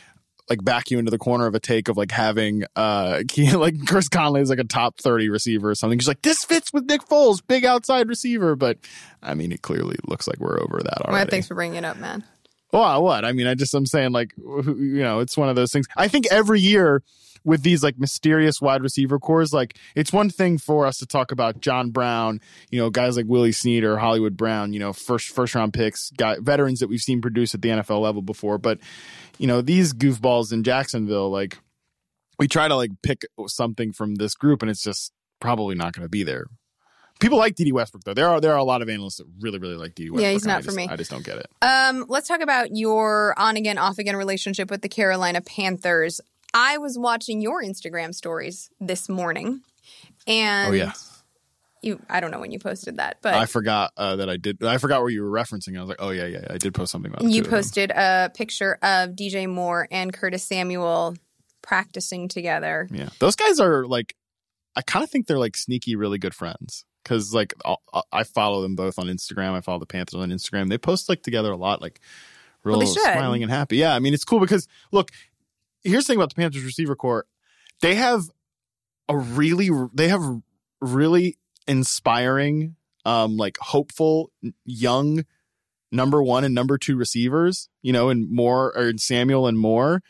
like back you into the corner of a take of like having uh [LAUGHS] Ke- like Chris Conley is like a top 30 receiver or something. He's like, this fits with Nick Foles, big outside receiver. But I mean, it clearly looks like we're over that Well, already. thanks for bringing it up, man. Well, what? I mean, I just I'm saying like you know, it's one of those things. I think every year with these like mysterious wide receiver cores, like it's one thing for us to talk about John Brown, you know, guys like Willie Snead or Hollywood Brown, you know, first first round picks, guy, veterans that we've seen produce at the NFL level before, but you know, these goofballs in Jacksonville, like we try to like pick something from this group and it's just probably not going to be there. People like Dede Westbrook though. There are there are a lot of analysts that really really like Dede Westbrook. Yeah, he's not for me. I just don't get it. Um, let's talk about your on again, off again relationship with the Carolina Panthers. I was watching your Instagram stories this morning, and Oh yeah. you I don't know when you posted that, but I forgot uh, that I did. I forgot where you were referencing. I was like, oh yeah, yeah, I did post something about. you two of them. posted a picture of DJ Moore and Curtis Samuel practicing together. Yeah, those guys are like, I kind of think they're like sneaky, really good friends. Because like I'll, I'll- follow them both on Instagram. I follow the Panthers on Instagram. They post like together a lot, like real Well, smiling and happy. Yeah, I mean it's cool because look, here's the thing about the Panthers receiver core. They have a really, they have really inspiring, um, like hopeful young number one and number two receivers, you know, and more or Samuel and Moore.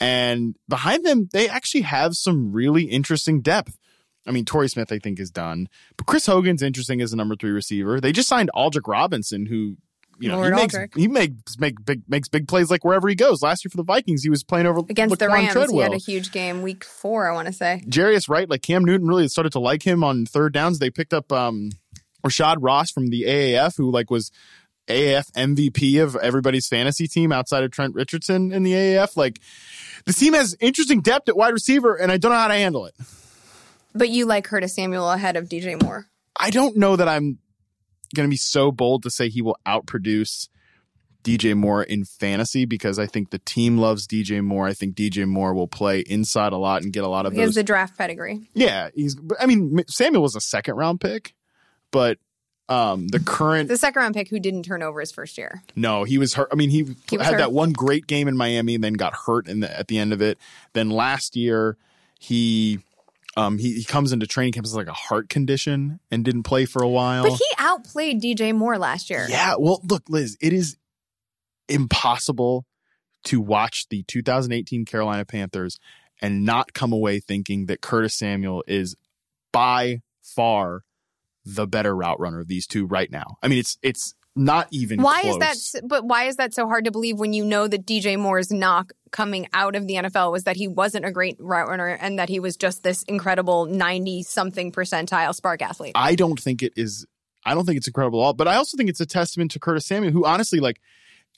And behind them, they actually have some really interesting depth. I mean, Torrey Smith, I think, is done, but Chris Hogan's interesting as a number three receiver. They just signed Aldrick Robinson, who, you know, Lord he makes Aldrick. he makes make big makes big plays like wherever he goes. Last year for the Vikings, he was playing over Against the Laquan Rams, he had a huge game week four, I want to say. Jarius Wright, like Cam Newton really started to like him on third downs. They picked up um Rashad Ross from the AAF, who like was AAF MVP of everybody's fantasy team outside of Trent Richardson in the AAF. Like the team has interesting depth at wide receiver, and I don't know how to handle it. But you like Curtis Samuel ahead of DJ Moore. I don't know that I'm going to be so bold to say he will outproduce DJ Moore in fantasy because I think the team loves DJ Moore. I think DJ Moore will play inside a lot and get a lot of He has the draft pedigree. Yeah, he's. I mean, Samuel was a second round pick, but um, the current The second round pick who didn't turn over his first year. no, he was hurt. I mean, he, He had hurt. that one great game in Miami, and then got hurt in the, at the end of it. Then last year, he. Um, he, he comes into training camp with like a heart condition and didn't play for a while. But he outplayed DJ Moore last year. Yeah, well, look, Liz, it is impossible to watch the 2018 Carolina Panthers and not come away thinking that Curtis Samuel is by far the better route runner of these two right now. I mean, it's it's not even Why close. is that? But why is that so hard to believe when you know that DJ Moore's knock coming out of the NFL was that he wasn't a great route runner and that he was just this incredible ninety something percentile spark athlete? I don't think it is. I don't think it's incredible at all. But I also think it's a testament to Curtis Samuel, who honestly, like,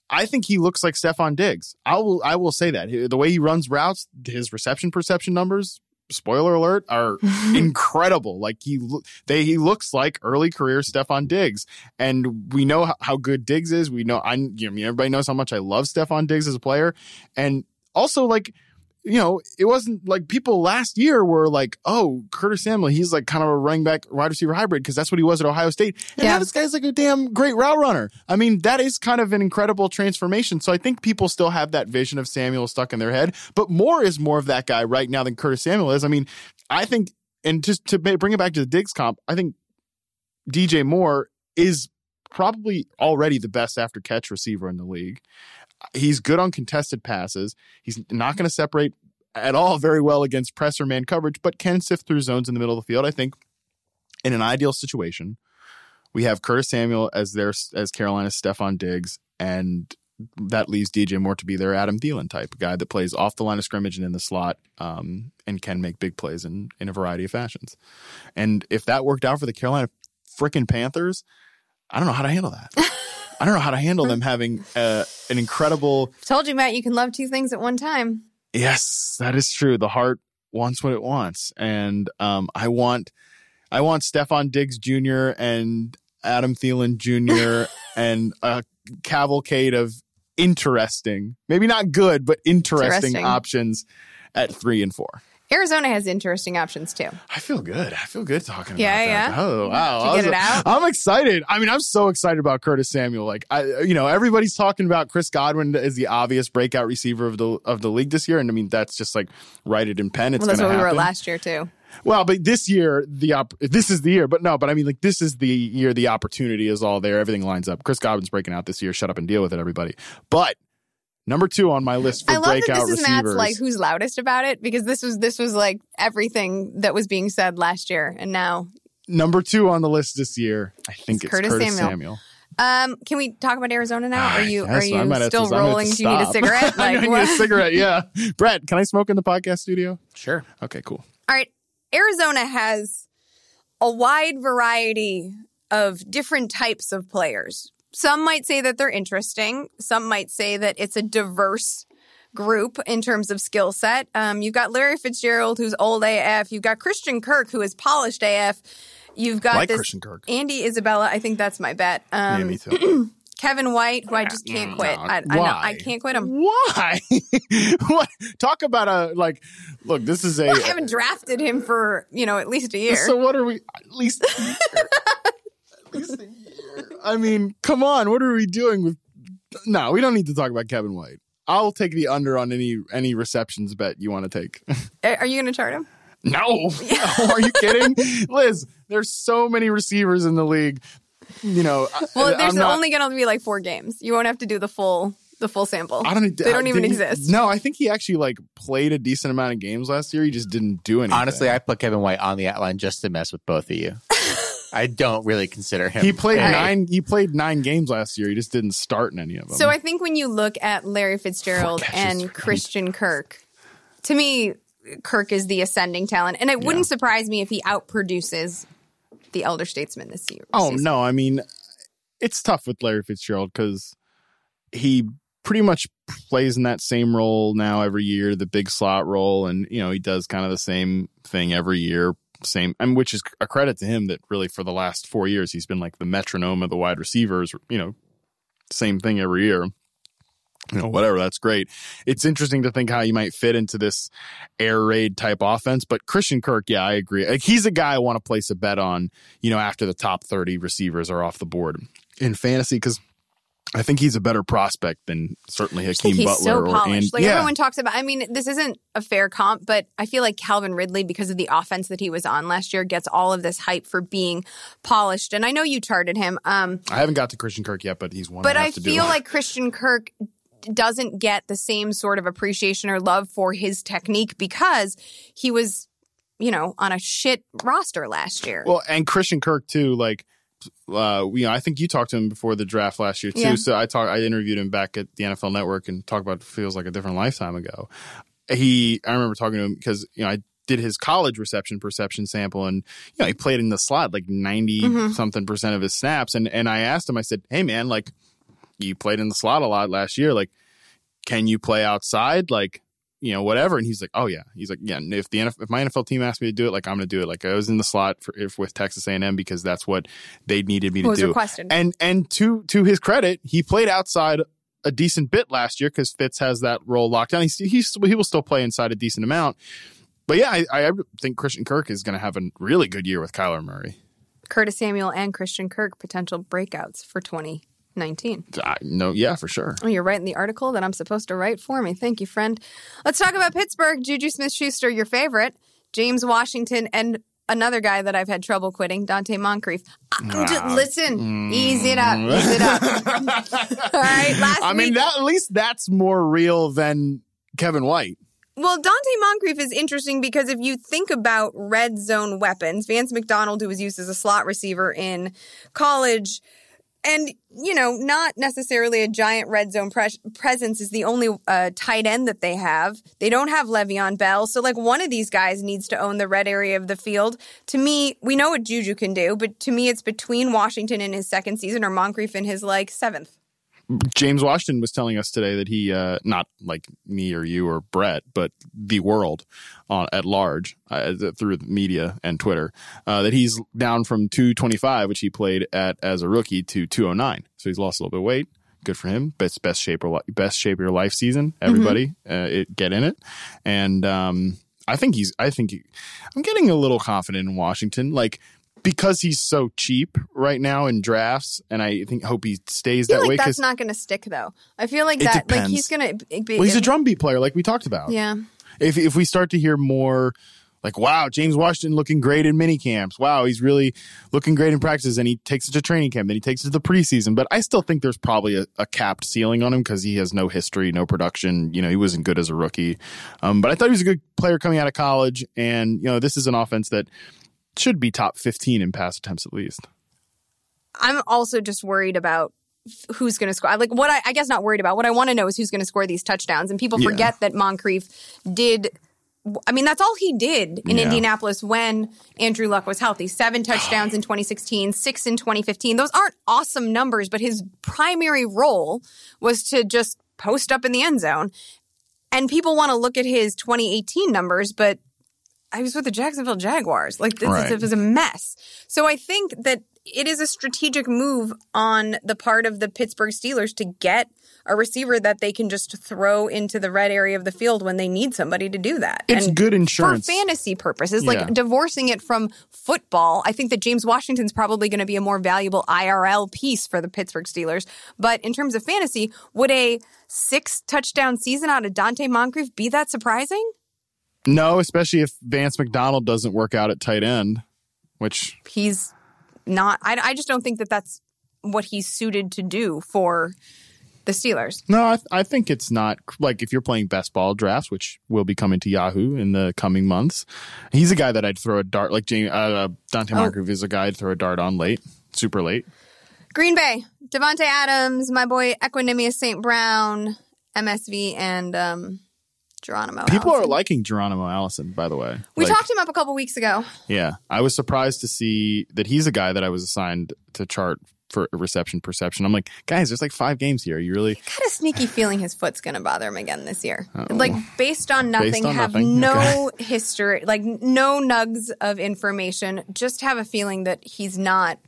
I think he looks like Stefon Diggs. I will. I will say that the way he runs routes, his reception perception numbers. Spoiler alert are [LAUGHS] incredible. Like he, they he looks like early career Stefon Diggs, and we know how, how good Diggs is. We know I, you know, mean, everybody knows how much I love Stefon Diggs as a player, and also like you know, it wasn't like people last year were like, oh, Curtis Samuel, he's like kind of a running back wide receiver hybrid because that's what he was at Ohio State. And Yeah. now this guy's like a damn great route runner. I mean, that is kind of an incredible transformation. So I think people still have that vision of Samuel stuck in their head, but Moore is more of that guy right now than Curtis Samuel is. I mean, I think, and just to bring it back to the Diggs comp, I think DJ Moore is probably already the best after catch receiver in the league. He's good on contested passes. He's not going to separate at all very well against press or man coverage, but can sift through zones in the middle of the field. I think in an ideal situation, we have Curtis Samuel as their as Carolina's Stefon Diggs and that leaves DJ Moore to be their Adam Thielen type, guy that plays off the line of scrimmage and in the slot, um, and can make big plays in in a variety of fashions. And if that worked out for the Carolina freaking Panthers, I don't know how to handle that. [LAUGHS] I don't know how to handle them having uh, an incredible. Told you, Matt, you can love two things at one time. Yes, that is true. The heart wants what it wants, and um, I want, I want Stefon Diggs Jr. and Adam Thielen Jr. [LAUGHS] and a cavalcade of interesting, maybe not good, but interesting, Interesting. options at three and four. Arizona has interesting options too. I feel good. I feel good talking Yeah, about that. yeah. Oh wow! Did you get was- it out? I'm excited. I mean, I'm so excited about Curtis Samuel. Like, I, you know, everybody's talking about Chris Godwin as the obvious breakout receiver of the of the league this year, and I mean that's just like write it in pen. It's Well, that's what gonna we were last year too. Well, but this year the op- this is the year, but no, but I mean like this is the year the opportunity is all there. Everything lines up. Chris Godwin's breaking out this year. Shut up and deal with it, everybody. But number two on my list for I love that breakout this is receivers. Matt's like who's loudest about it because this was this was like everything that was being said last year, and now number two on the list this year, I think It's it's, Curtis Curtis, Samuel. Samuel. Um, can we talk about Arizona now? Ah, Are you are you still I might have to rolling? Do you need a stop. [LAUGHS] cigarette? I need what? a cigarette. Yeah, Brett, can I smoke in the podcast studio? Sure. Okay, cool. All right, Arizona has a wide variety of different types of players. Some might say that they're interesting. Some might say that it's a diverse group in terms of skill set. Um, you've got Larry Fitzgerald, who's old AF. You've got Christian Kirk, who is polished AF. You've got Like this Christian Kirk. Andy Isabella. I think that's my bet. Um, yeah, me too. [CLEARS THROAT] Kevin White, who I just can't quit. No, I, I know why? I can't quit him. Why? [LAUGHS] what? Talk about a like. Look, this is a. a. I haven't drafted him for you know at least a year. So what are we? At least. [LAUGHS] A year. at least a year. I mean, come on. What are we doing with? No, we don't need to talk about Kevin White. I'll take the under on any any receptions bet you want to take. [LAUGHS] Are are you going to chart him? No, [LAUGHS] no, are you kidding, Liz? There's so many receivers in the league. You know, Well, I, there's not, only going to be like four games. You won't have to do the full the full sample. I don't. They don't even did he- exist. No, I think he actually like played a decent amount of games last year. He just didn't do anything. Honestly, I put Kevin White on the outline just to mess with both of you. I don't really consider him. he played a- nine. He played nine games last year. He just didn't start in any of them. So I think when you look at Larry Fitzgerald Four catches, and Christian Kirk, to me, Kirk is the ascending talent, and it wouldn't surprise me if he outproduces the elder statesman this year. Oh season. no, I mean, it's tough with Larry Fitzgerald because he pretty much plays in that same role now every year, the big slot role, and you know he does kind of the same thing every year. Same, and which is a credit to him that really for the last four years he's been like the metronome of the wide receivers. You know, same thing every year. You know, whatever. That's great. It's interesting to think how you might fit into this air raid type offense. But Christian Kirk, yeah, I agree. Like he's a guy I want to place a bet on. You know, after the top thirty receivers are off the board in fantasy because I think he's a better prospect than certainly Hakeem he's Butler so or and like yeah. everyone talks about. I mean, this isn't a fair comp, but I feel like Calvin Ridley, because of the offense that he was on last year, gets all of this hype for being polished. And I know you charted him. Um, I haven't got to Christian Kirk yet, but he's one. but I, I to feel [LAUGHS] like Christian Kirk doesn't get the same sort of appreciation or love for his technique because he was, you know, on a shit roster last year. Well, and Christian Kirk too. Like, uh, you know, I think you talked to him before the draft last year too. Yeah. So I talked, I interviewed him back at the NFL Network and talked about feels like a different lifetime ago. He, I remember talking to him because you know I did his college reception perception sample, and you know he played in the slot like 90 Mhm. something percent of his snaps, and and I asked him, I said, hey man, like you played in the slot a lot last year, like can you play outside, like you know, whatever. And he's like, oh yeah. He's like, yeah. If the NFL, if my NFL team asked me to do it, like I'm going to do it. Like I was in the slot for, if, with Texas A&M because that's what they needed me to What was do. requested. And and to to his credit, he played outside a decent bit last year because Fitz has that role locked down. He's, he's he will still play inside a decent amount. But yeah, I, I think Christian Kirk is going to have a really good year with Kyler Murray. Curtis Samuel and Christian Kirk potential breakouts for 2019. I, no, yeah, for sure. Oh, you're writing the article that I'm supposed to write for me. Thank you, friend. Let's talk about Pittsburgh. Juju Smith Schuster, your favorite. James Washington, and another guy that I've had trouble quitting, Donte Moncrief. I'm just- Ah. listen, ease it up. Ease it up. [LAUGHS] All right. Last I mean, week, that, at least that's more real than Kevin White. Well, Donte Moncrief is interesting because if you think about red zone weapons, Vance McDonald, who was used as a slot receiver in college, And, you know, not necessarily a giant red zone pres- presence is the only uh, tight end that they have. They don't have Le'Veon Bell. So, like, one of these guys needs to own the red area of the field. To me, we know what Juju can do, but to me, it's between Washington in his second season or Moncrief in his, like, seventh. James Washington was telling us today that he, uh, not like me or you or Brett, but the world uh, at large uh, through the media and Twitter, uh, that he's down from 225, which he played at as a rookie, to 209. So he's lost a little bit of weight. Good for him. Best best shape or best shape of your life season. Everybody, uh, it, get in it. And um, I think he's. I think he, I'm getting a little confident in Washington. Like because he's so cheap right now in drafts, and I think hope he stays I feel that like way. that's not going to stick, though. I feel like It that, like, he's going to be. well, he's a drumbeat player, like we talked about. Yeah. If if we start to hear more, like wow, James Washington looking great in mini camps. Wow, he's really looking great in practices, and he takes it to training camp, then he takes it to the preseason. But I still think there's probably a, a capped ceiling on him because he has no history, no production. You know, he wasn't good as a rookie. Um, but I thought he was a good player coming out of college, and you know, this is an offense that should be top 15 in pass attempts at least. I'm also just worried about who's going to score. Like what I, I guess not worried about. What I want to know is who's going to score these touchdowns. And people Yeah. forget that Moncrief did. I mean, that's all he did in Yeah. Indianapolis when Andrew Luck was healthy. Seven touchdowns in 2016, six in 2015. Those aren't awesome numbers, but his primary role was to just post up in the end zone. And people want to look at his 2018 numbers, but I was with the Jacksonville Jaguars. Like this Right. is, it was a mess. So I think that it is a strategic move on the part of the Pittsburgh Steelers to get a receiver that they can just throw into the red area of the field when they need somebody to do that. It's good insurance. for fantasy purposes. Yeah. Like divorcing it from football, I think that James Washington's probably going to be a more valuable IRL piece for the Pittsburgh Steelers. But in terms of fantasy, would a six touchdown season out of Donte Moncrief be that surprising? No, especially if Vance McDonald doesn't work out at tight end, which he's not. I, I just don't think that that's what he's suited to do for the Steelers. no, I, I think it's not like if you're playing best ball drafts, which will be coming to Yahoo in the coming months. He's a guy that I'd throw a dart like James, uh, Donte Oh. Moncrief is a guy I'd throw a dart on late, super late. Green Bay, Davante Adams, my boy Equanimous St. Brown, MSV, and um, Geronimo. People are liking Geronimo Allison, by the way. We Like, talked him up a couple weeks ago. Yeah, I was surprised to see that he's a guy that I was assigned to chart for reception perception. I'm like, guys, there's like five games here. You really Got a sneaky feeling his foot's going to bother him again this year. Like based on nothing, on have nothing, no [LAUGHS] history, like no nugs of information. Just have a feeling that he's not.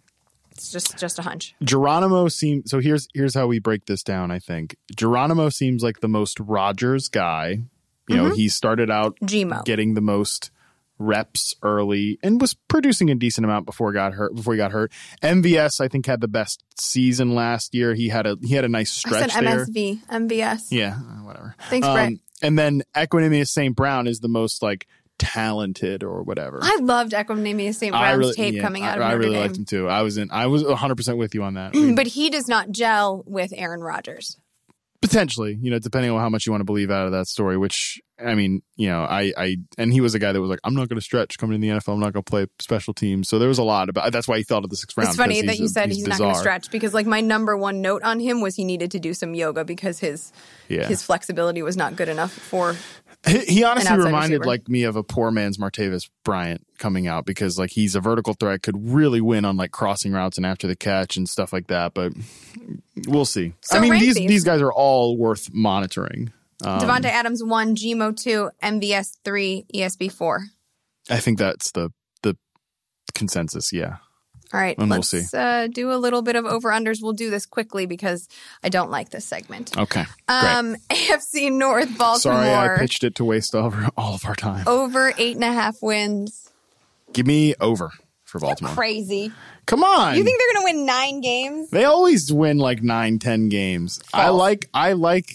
It's just just a hunch. Geronimo seems so here's here's how we break this down, I think. Geronimo seems like the most Rodgers guy. You know, he started out Gmo. getting the most reps early and was producing a decent amount before he got hurt before he got hurt. MVS I think had the best season last year. He had a he had a nice I stretch said there. MSV, MVS. Yeah, uh, whatever. Thanks, Brett. And then Equanimous St. Brown is the most like talented or whatever. I loved Equanimous St. Brown's tape yeah, coming out of I, I Notre really Dame. liked him too. I was in. I was 100 percent with you on that. [CLEARS THROAT] but he does not gel with Aaron Rodgers. Potentially, you know, depending on how much you want to believe out of that story. Which I mean, you know, I, I, and he was a guy that was like, I'm not going to stretch coming in the NFL. I'm not going to play special teams. So there was a lot about. That's why he fell to the sixth round. It's funny that you a- said he's, not going to stretch because, like, my number one note on him was he needed to do some yoga because his Yeah. his flexibility was not good enough for. He, he honestly reminded receiver. like me of a poor man's Martavis Bryant coming out because like he's a vertical threat, could really win on like crossing routes and after the catch and stuff like that. But we'll see. So I mean, these these. these guys are all worth monitoring. Um, Davante Adams one, Gmo two, MVS three, ESB four. I think that's the the consensus. Yeah. All right, And we'll let's see. Uh, do a little bit of over unders. We'll do this quickly because I don't like this segment. Okay. Um, AFC [LAUGHS] North, Baltimore Sorry, I pitched it to waste all [LAUGHS] of, all of our time. over eight and a half wins. Give me over for Baltimore. Crazy. Come on. You think they're going to win nine games? they always win like nine, ten games. I like I like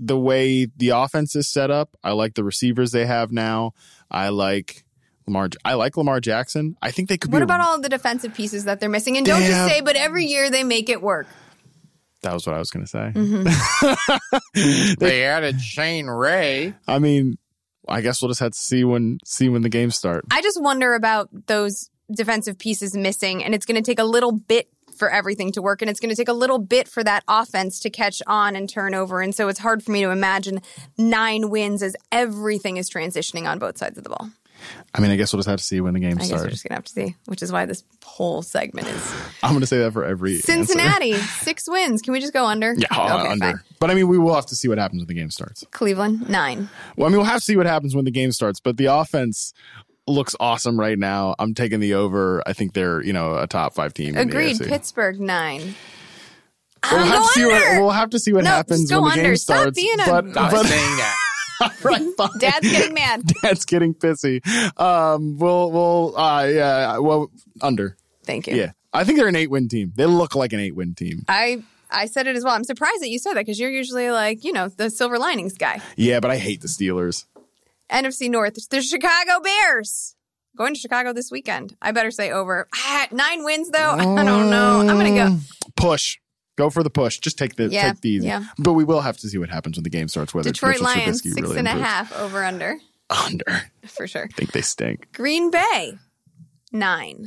the way the offense is set up. I like the receivers they have now. I like Lamar. I like Lamar Jackson. I think they could be What be. about all the defensive pieces that they're missing? And don't They just say, but every year they make it work. that was what I was going to say. Mm-hmm. [LAUGHS] They added Shane Ray. I mean, I guess we'll just have to see when see when the games start. I just wonder about those defensive pieces missing, and it's going to take a little bit for everything to work. And it's going to take a little bit for that offense to catch on and turn over. And so it's hard for me to imagine nine wins as everything is transitioning on both sides of the ball. I mean, I guess we'll just have to see when the game I guess we're starts. just going to have to see, which is why this whole segment is [LAUGHS] I'm going to say that for every. Cincinnati, [LAUGHS] six wins. Can we just go under? Yeah, uh, Okay, under. fine. But I mean, we will have to see what happens when the game starts. Cleveland, nine. Well, I mean, we'll have to see what happens when the game starts. But the offense looks awesome right now. I'm taking the over. I think they're you know a top five team. in the Agreed. AFC. Pittsburgh, nine. We'll have, to see what, under. we'll have to see what No, happens when the game under. Stop starts. being a- but, but saying that. [LAUGHS] right, [LAUGHS] fine. Dad's getting mad. [LAUGHS] Dad's getting pissy. Um, we'll we'll uh yeah well under Thank you. yeah. I think they're an eight win team. They look like an eight win team. I I said it as well. I'm surprised that you said that because you're usually like, you know, the silver linings guy. Yeah, but I hate the Steelers. NFC North, the Chicago Bears. Going to Chicago this weekend. I better say over. Ah, nine wins though. I don't know. I'm gonna go. Push. Go for the push. Just take the Yeah, take the easy. yeah. But we will have to see what happens when the game starts. Whether Detroit Lions, Trubisky six really and a half over under Under. For sure. I think they stink. Green Bay, nine.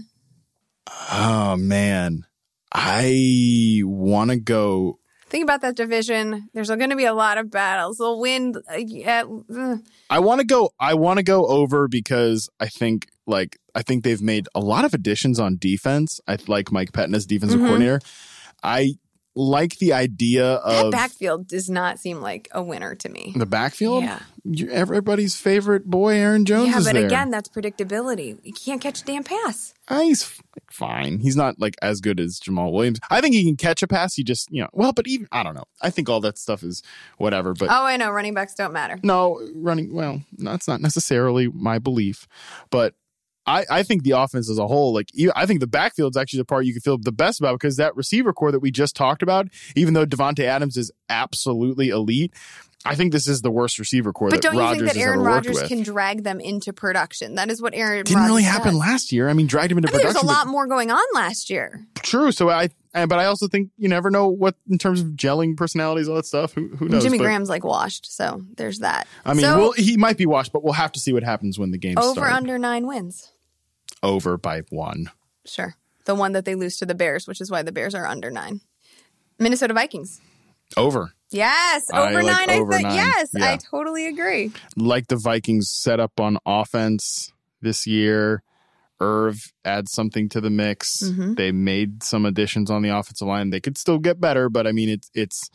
Oh man, I want to go. Think about that division. There's going to be a lot of battles. They'll win. Uh, uh, I want to go. I want to go over because I think like I think they've made a lot of additions on defense. I like Mike Pettine as defensive Mhm. coordinator. I like the idea of that backfield does not seem like a winner to me. the backfield. Yeah. You- everybody's favorite boy, Aaron Jones. Yeah, but there. again, that's predictability. You can't catch a damn pass. Ah, he's fine. He's not like as good as Jamaal Williams. I think he can catch a pass. He just, you know, well, but even I don't know. I think all that stuff is whatever. But Oh, I know. Running backs don't matter. no, running well, that's not necessarily my belief. But I, I think the offense as a whole, like I think the backfield's actually the part you can feel the best about because that receiver core that we just talked about, even though Davante Adams is absolutely elite, I think this is the worst receiver core But that don't you think that Aaron Rodgers can drag them into production? That is what Aaron Didn't really happen does. last year. I mean, dragged him into I mean, there's production. a lot more going on last year. True. So I, and- but I also think you never know what in terms of gelling personalities, all that stuff. Who, who knows? Jimmy But, Graham's like washed, so there's that. I mean, so, we'll, he might be washed, but we'll have to see what happens when the game over starts. under nine wins. Over by one. Sure, the one that they lose to the Bears, which is why the Bears are under nine. Minnesota Vikings. Over. Yes, I over like nine. over I think nine. yes, Yeah. I totally agree. Like the Vikings set up on offense this year. Irv adds something to the mix. Mhm. They made some additions on the offensive line. They could still get better, but I mean, it's it's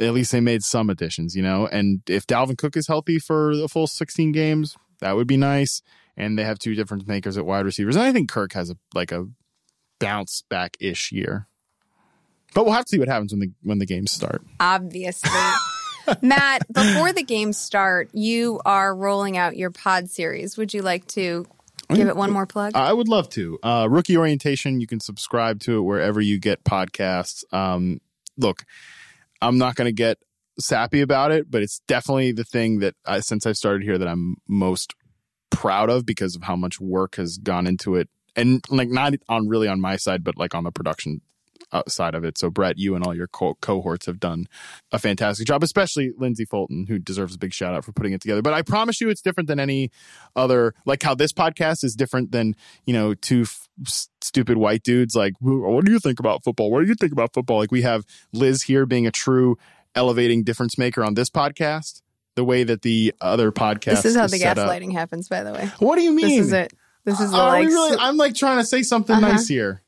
at least they made some additions, you know. And if Dalvin Cook is healthy for the full 16 games, that would be nice. And they have two different makers at wide receivers. And I think Kirk has a like a bounce back ish year. But we'll have to see what happens when the when the games start. Obviously. [LAUGHS] Matt, before the games start, you are rolling out your pod series. Would you like to give it one more plug? I would love to. Uh, Rookie Orientation, you can subscribe to it wherever you get podcasts. Um, look, I'm not going to get sappy about it, but it's definitely the thing that I, since I've started here that I'm most proud of because of how much work has gone into it. And like not on really on my side, but like on the production uh, side of it. So Brett, you and all your co- cohorts have done a fantastic job, especially Lindsay Fulton, who deserves a big shout out for putting it together. But I promise you, it's different than any other. Like how this podcast is different than you know two f- stupid white dudes. Like, what do you think about football? What do you think about football? Like we have Liz here being a true elevating difference maker on this podcast. The way that the other podcast this is how the set up. gaslighting happens, by the way. What do you mean? This is it. This is the Are like. really? I'm like trying to say something Uh-huh. nice here.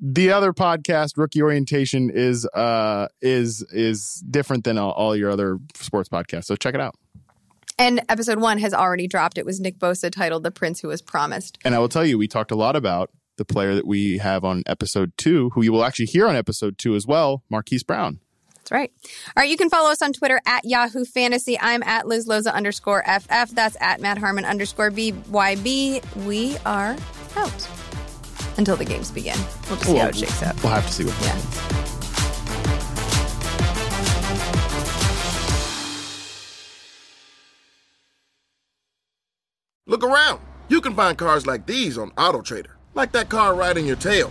The other podcast, Rookie Orientation, is uh is is different than all, all your other sports podcasts. So check it out. and episode one has already dropped. It was Nick Bosa titled "The Prince Who Was Promised." And I will tell you, we talked a lot about the player that we have on episode two, who you will actually hear on episode two as well, Marquise Brown. That's right. All right, you can follow us on Twitter at Yahoo Fantasy. I'm at Liz Loza underscore FF. That's at Matt Harmon underscore BYB. We are out until the games begin. We'll just see how it shakes out. We'll have to see what Yeah. happens. Look around. You can find cars like these on AutoTrader, like that car riding your tail.